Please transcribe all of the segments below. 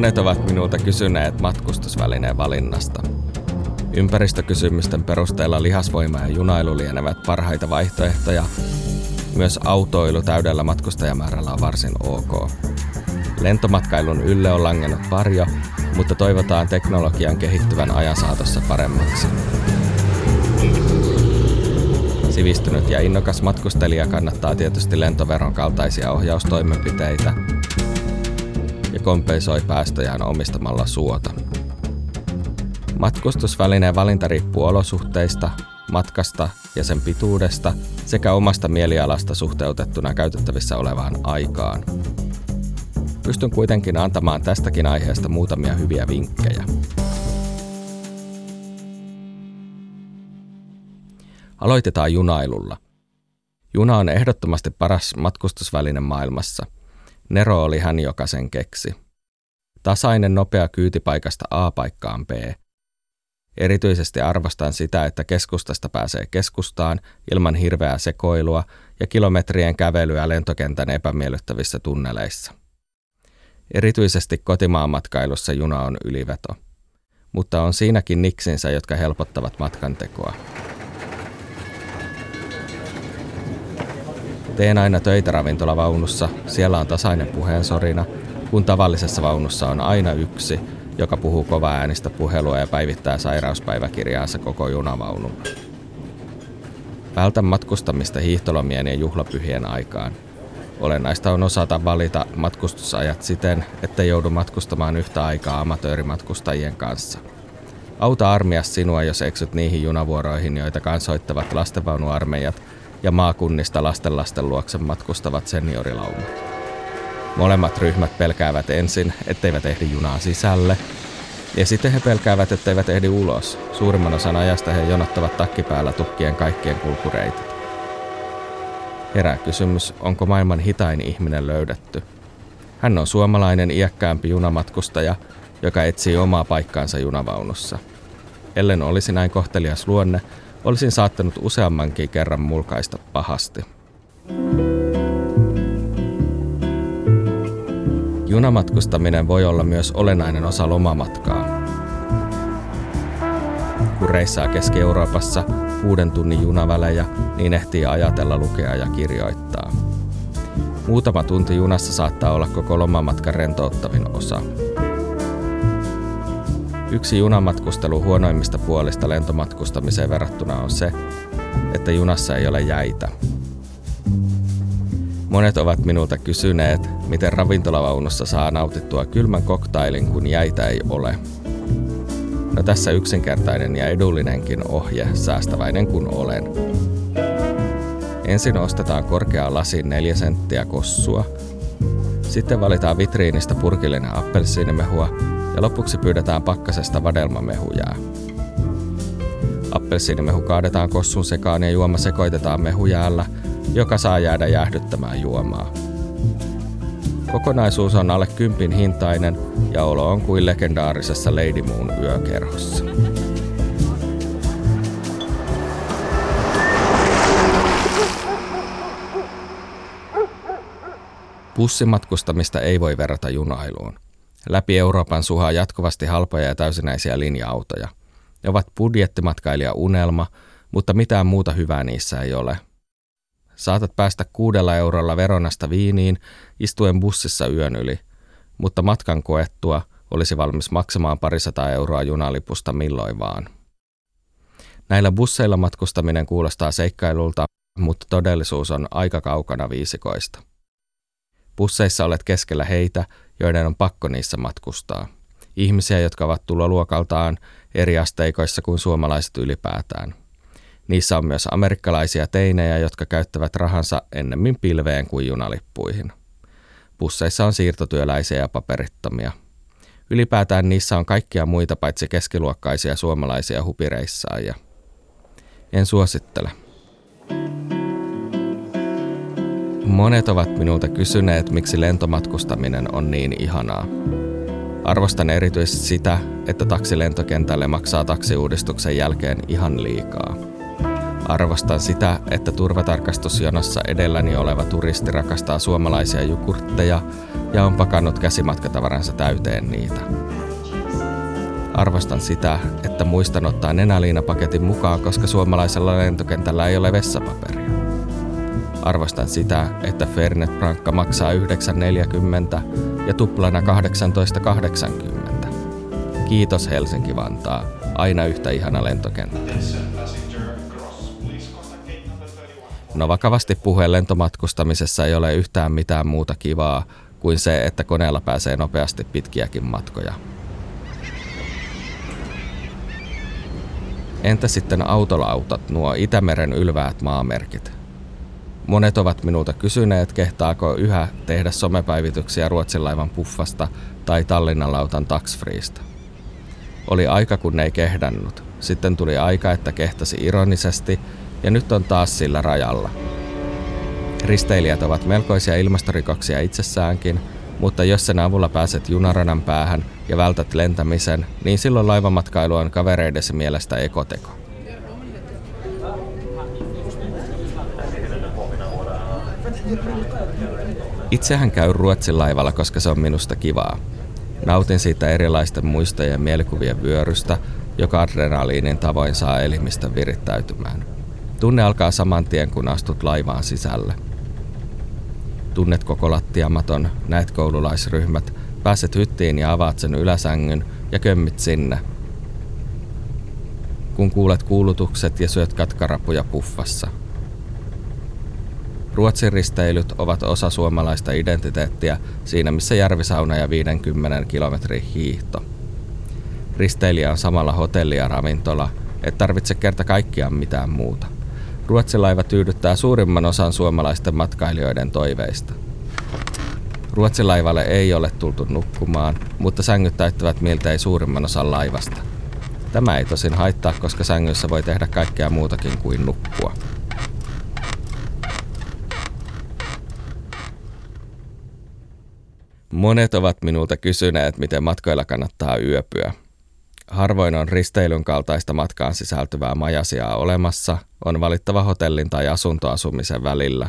Monet ovat minulta kysyneet matkustusvälineen valinnasta. Ympäristökysymysten perusteella lihasvoima ja junailu lienevät parhaita vaihtoehtoja. Myös autoilu täydellä matkustajamäärällä on varsin ok. Lentomatkailun ylle on langennut varjo, mutta toivotaan teknologian kehittyvän ajan saatossa paremmaksi. Sivistynyt ja innokas matkustelija kannattaa tietysti lentoveron kaltaisia ohjaustoimenpiteitä ja kompensoi päästöjään omistamalla suota. Matkustusvälineen valinta riippuu olosuhteista, matkasta ja sen pituudesta sekä omasta mielialasta suhteutettuna käytettävissä olevaan aikaan. Pystyn kuitenkin antamaan tästäkin aiheesta muutamia hyviä vinkkejä. Aloitetaan junailulla. Juna on ehdottomasti paras matkustusväline maailmassa. Nero oli hän, joka sen keksi. Tasainen nopea kyyti paikasta A paikkaan B. Erityisesti arvostan sitä, että keskustasta pääsee keskustaan ilman hirveää sekoilua ja kilometrien kävelyä lentokentän epämiellyttävissä tunneleissa. Erityisesti kotimaanmatkailussa juna on yliveto, mutta on siinäkin niksinsä, jotka helpottavat matkantekoa. Teen aina töitä ravintolavaunussa, siellä on tasainen puheensorina, kun tavallisessa vaunussa on aina yksi, joka puhuu kovaa äänistä puhelua ja päivittää sairauspäiväkirjaansa koko junavaunulla. Vältän matkustamista hiihtolomien ja juhlapyhien aikaan. Olennaista on osata valita matkustusajat siten, että joudu matkustamaan yhtä aikaa amatöörimatkustajien kanssa. Auta armias sinua, jos eksyt niihin junavuoroihin, joita kansoittavat lastenvaunuarmeijat ja maakunnista lastenlasten luokse matkustavat seniorilaumat. Molemmat ryhmät pelkäävät ensin, etteivät ehdi junaa sisälle, ja sitten he pelkäävät, etteivät ehdi ulos. Suurimman osan ajasta he jonottavat takkipäällä tukkien kaikkien kulkureitit. Herää kysymys, onko maailman hitain ihminen löydetty. Hän on suomalainen iäkkäämpi junamatkustaja, joka etsii omaa paikkaansa junavaunussa. Ellen olisi näin kohtelias luonne, olisin saattanut useammankin kerran mulkaista pahasti. Junamatkustaminen voi olla myös olennainen osa lomamatkaa. Kun reissaa Keski-Euroopassa kuuden tunnin junavälejä, niin ehtii ajatella, lukea ja kirjoittaa. Muutama tunti junassa saattaa olla koko lomamatkan rentouttavin osa. Yksi junamatkustelu huonoimmista puolista lentomatkustamiseen verrattuna on se, että junassa ei ole jäitä. Monet ovat minulta kysyneet, miten ravintolavaunussa saa nautittua kylmän koktailin, kun jäitä ei ole. No tässä yksinkertainen ja edullinenkin ohje, säästäväinen kun olen. Ensin ostetaan korkeaa lasin 4 senttiä kossua. Sitten valitaan vitriinistä purkillinen appelsiinimehua ja lopuksi pyydetään pakkasesta vadelmamehujää. Appelsiinimehu kaadetaan kossun sekaan ja juoma sekoitetaan mehujäällä – joka saa jäädä jäähdyttämään juomaa. Kokonaisuus on alle kympin hintainen ja olo on kuin legendaarisessa Lady Moon yökerhossa. Bussimatkustamista ei voi verrata junailuun. Läpi Euroopan suhaa jatkuvasti halpoja ja täysinäisiä linja-autoja. Ne ovat budjettimatkailija unelma, mutta mitään muuta hyvää niissä ei ole – Saatat päästä kuudella eurolla veronasta viiniin istuen bussissa yön yli, mutta matkan koettua olisi valmis maksamaan parisataa euroa junalipusta milloin vaan. Näillä busseilla matkustaminen kuulostaa seikkailulta, mutta todellisuus on aika kaukana viisikoista. Busseissa olet keskellä heitä, joiden on pakko niissä matkustaa. Ihmisiä, jotka ovat tuloluokaltaan eri asteikoissa kuin suomalaiset ylipäätään. Niissä on myös amerikkalaisia teinejä, jotka käyttävät rahansa ennemmin pilveen kuin junalippuihin. Busseissa on siirtotyöläisiä ja paperittomia. Ylipäätään niissä on kaikkia muita paitsi keskiluokkaisia suomalaisia hupireissaajia. En suosittele. Monet ovat minulta kysyneet, miksi lentomatkustaminen on niin ihanaa. Arvostan erityisesti sitä, että taksi lentokentälle maksaa taksiuudistuksen jälkeen ihan liikaa. Arvostan sitä, että turvatarkastusjonossa edelläni oleva turisti rakastaa suomalaisia jukurtteja ja on pakannut käsimatkatavaransa täyteen niitä. Arvostan sitä, että muistan ottaa nenäliinapaketin mukaan, koska suomalaisella lentokentällä ei ole vessapaperia. Arvostan sitä, että Fernet Brankka maksaa 9,40 ja tuplana 18,80. Kiitos Helsinki-Vantaa, aina yhtä ihana lentokenttä. No vakavasti puheen lentomatkustamisessa ei ole yhtään mitään muuta kivaa kuin se, että koneella pääsee nopeasti pitkiäkin matkoja. Entä sitten autolautat, nuo Itämeren ylväät maamerkit? Monet ovat minulta kysyneet, kehtaako yhä tehdä somepäivityksiä Ruotsin laivan puffasta tai Tallinnan lautan taxfreesta. Oli aika, kun ei kehdannut. Sitten tuli aika, että kehtasi ironisesti, ja nyt on taas sillä rajalla. Risteilijät ovat melkoisia ilmastorikoksia itsessäänkin, mutta jos sen avulla pääset junaradan päähän ja vältät lentämisen, niin silloin laivamatkailu on kavereidesi mielestä ekoteko. Itsehän käy Ruotsin laivalla, koska se on minusta kivaa. Nautin siitä erilaisten muistojen ja mielikuvien vyörystä, joka adrenaliinin tavoin saa elimistä virittäytymään. Tunne alkaa saman tien, kun astut laivaan sisälle. Tunnet koko lattiamaton, näet koululaisryhmät, pääset hyttiin ja avaat sen yläsängyn ja kömmit sinne. Kun kuulet kuulutukset ja syöt katkarapuja puffassa – Ruotsin risteilyt ovat osa suomalaista identiteettiä siinä missä järvisauna ja 50 kilometrin hiihto. Risteilijä on samalla hotelli ja ravintola, et tarvitse kerta kaikkiaan mitään muuta. Ruotsin laiva tyydyttää suurimman osan suomalaisten matkailijoiden toiveista. Ruotsin laivalle ei ole tultu nukkumaan, mutta sängyt täyttävät miltei suurimman osan laivasta. Tämä ei tosin haittaa, koska sängyssä voi tehdä kaikkea muutakin kuin nukkua. Monet ovat minulta kysyneet, miten matkoilla kannattaa yöpyä. Harvoin on risteilyn kaltaista matkaan sisältyvää majasiaa olemassa, on valittava hotellin tai asuntoasumisen välillä,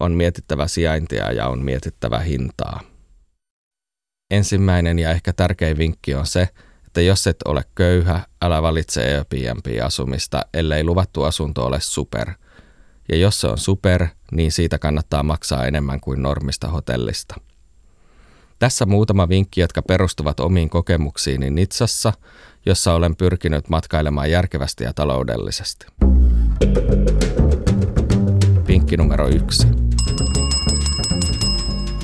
on mietittävä sijaintia ja on mietittävä hintaa. Ensimmäinen ja ehkä tärkein vinkki on se, että jos et ole köyhä, älä valitse Airbnb-asumista, ellei luvattu asunto ole super. Ja jos se on super, niin siitä kannattaa maksaa enemmän kuin normista hotellista. Tässä muutama vinkki, jotka perustuvat omiin kokemuksiini Nitsassa, jossa olen pyrkinyt matkailemaan järkevästi ja taloudellisesti. Vinkki numero yksi.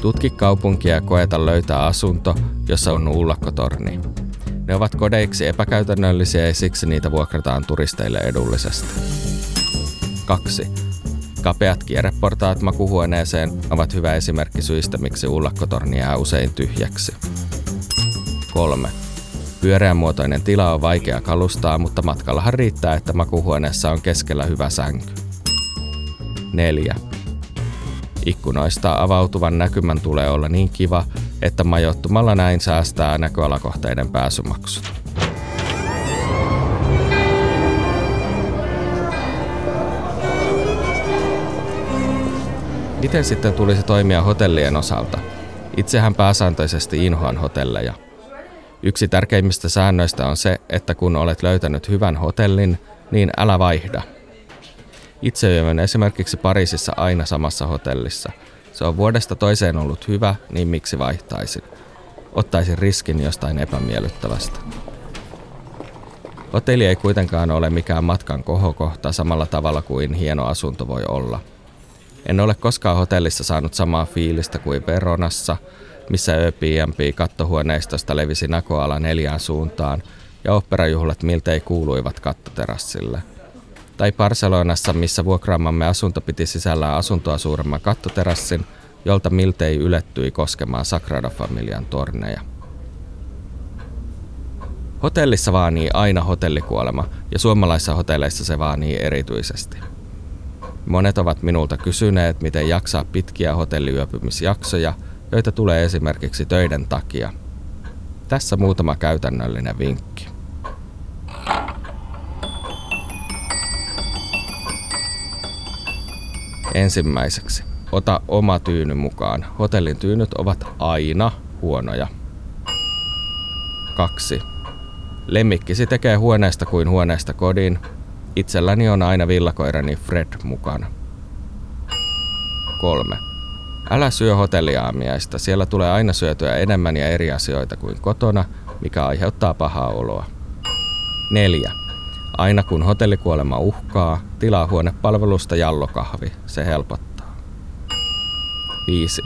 Tutki kaupunkia ja koeta löytää asunto, jossa on ullakkotorni. Ne ovat kodeiksi epäkäytännöllisiä ja siksi niitä vuokrataan turisteille edullisesti. 2. Kapeat kierreportaat makuhuoneeseen ovat hyvä esimerkki syistä, miksi ullakkotorni jää usein tyhjäksi. 3. Pyöreänmuotoinen tila on vaikea kalustaa, mutta matkallahan riittää, että makuhuoneessa on keskellä hyvä sänky. 4. Ikkunoista avautuvan näkymän tulee olla niin kiva, että majoittumalla näin säästää näköalakohteiden pääsymaksut. Miten sitten tulisi toimia hotellien osalta? Itsehän pääsääntöisesti inhoan hotelleja. Yksi tärkeimmistä säännöistä on se, että kun olet löytänyt hyvän hotellin, niin älä vaihda. Itse yön esimerkiksi Pariisissa aina samassa hotellissa. Se on vuodesta toiseen ollut hyvä, niin miksi vaihtaisin? Ottaisin riskin jostain epämiellyttävästä. Hotelli ei kuitenkaan ole mikään matkan kohokohta samalla tavalla kuin hieno asunto voi olla – en ole koskaan hotellissa saanut samaa fiilistä kuin Veronassa, missä Airbnb kattohuoneistosta levisi nakoala neljään suuntaan ja operajuhlat miltei kuuluivat kattoterassille. Tai Barcelonassa, missä vuokraamamme asunto piti sisällään asuntoa suuremman kattoterassin, jolta miltei ylettyi koskemaan Sagrada Familian torneja. Hotellissa vaanii aina hotellikuolema, ja suomalaisissa hotelleissa se vaanii erityisesti. Monet ovat minulta kysyneet, miten jaksaa pitkiä hotelliyöpymisjaksoja, joita tulee esimerkiksi töiden takia. Tässä muutama käytännöllinen vinkki. Ensimmäiseksi, ota oma tyyny mukaan. Hotellin tyynyt ovat aina huonoja. Kaksi. Lemmikkisi tekee huoneesta kuin huoneesta kodin. Itselläni on aina villakoirani Fred mukana. Kolme. Älä syö hotelliaamiaista, siellä tulee aina syötyä enemmän ja eri asioita kuin kotona, mikä aiheuttaa pahaa oloa. 4. Aina kun hotellikuolema uhkaa, tilaa huonepalvelusta jallokahvi, se helpottaa. 5.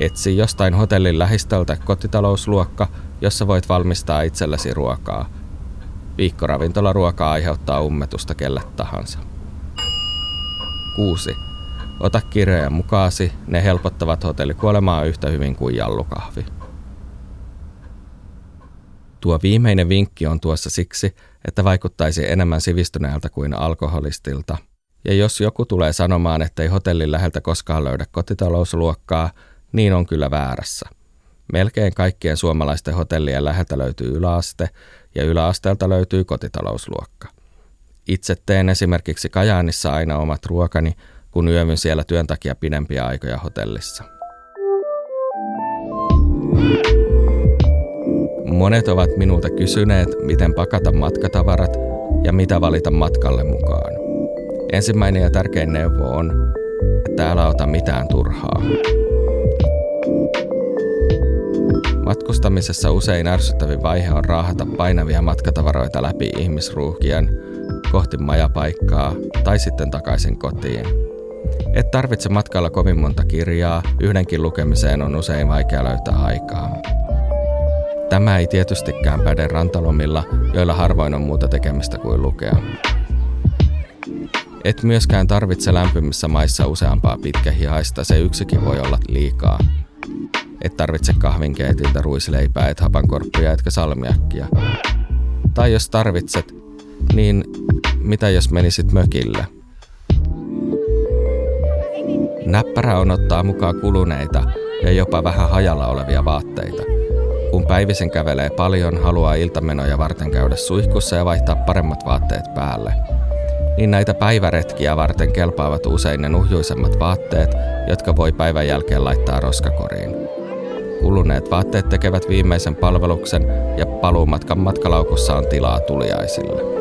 Etsi jostain hotellin lähistöltä kotitalousluokka, jossa voit valmistaa itsellesi ruokaa. Viikkoravintolaruoka aiheuttaa ummetusta kelle tahansa. 6. Ota kirjoja mukaasi, ne helpottavat hotellikuolemaa yhtä hyvin kuin jallukahvi. Tuo viimeinen vinkki on tuossa siksi, että vaikuttaisi enemmän sivistyneeltä kuin alkoholistilta. Ja jos joku tulee sanomaan, että ei hotellin läheltä koskaan löydä kotitalousluokkaa, niin on kyllä väärässä. Melkein kaikkien suomalaisten hotellien läheltä löytyy yläaste ja yläasteelta löytyy kotitalousluokka. Itse teen esimerkiksi Kajaanissa aina omat ruokani, kun yövyn siellä työn takia pidempiä aikoja hotellissa. Monet ovat minulta kysyneet, miten pakata matkatavarat ja mitä valita matkalle mukaan. Ensimmäinen ja tärkein neuvo on, että älä ota mitään turhaa. Matkustamisessa usein ärsyttävin vaihe on raahata painavia matkatavaroita läpi ihmisruuhkien kohti majapaikkaa tai sitten takaisin kotiin. Et tarvitse matkalla kovin monta kirjaa, yhdenkin lukemiseen on usein vaikea löytää aikaa. Tämä ei tietystikään päde rantalomilla, joilla harvoin on muuta tekemistä kuin lukea. Et myöskään tarvitse lämpimissä maissa useampaa pitkähihaista, se yksikin voi olla liikaa. Et tarvitse kahvinkeitiltä ruisleipää, et hapankorppia, etkä salmiakkia. Tai jos tarvitset, niin mitä jos menisit mökille? Näppärä on ottaa mukaan kuluneita ja jopa vähän hajalla olevia vaatteita. Kun päivisen kävelee paljon, haluaa iltamenoja varten käydä suihkussa ja vaihtaa paremmat vaatteet päälle. Niin näitä päiväretkiä varten kelpaavat usein ne nuhjuisemmat vaatteet, jotka voi päivän jälkeen laittaa roskakoriin. Kuluneet vaatteet tekevät viimeisen palveluksen ja paluumatkan matkalaukussa on tilaa tuliaisille.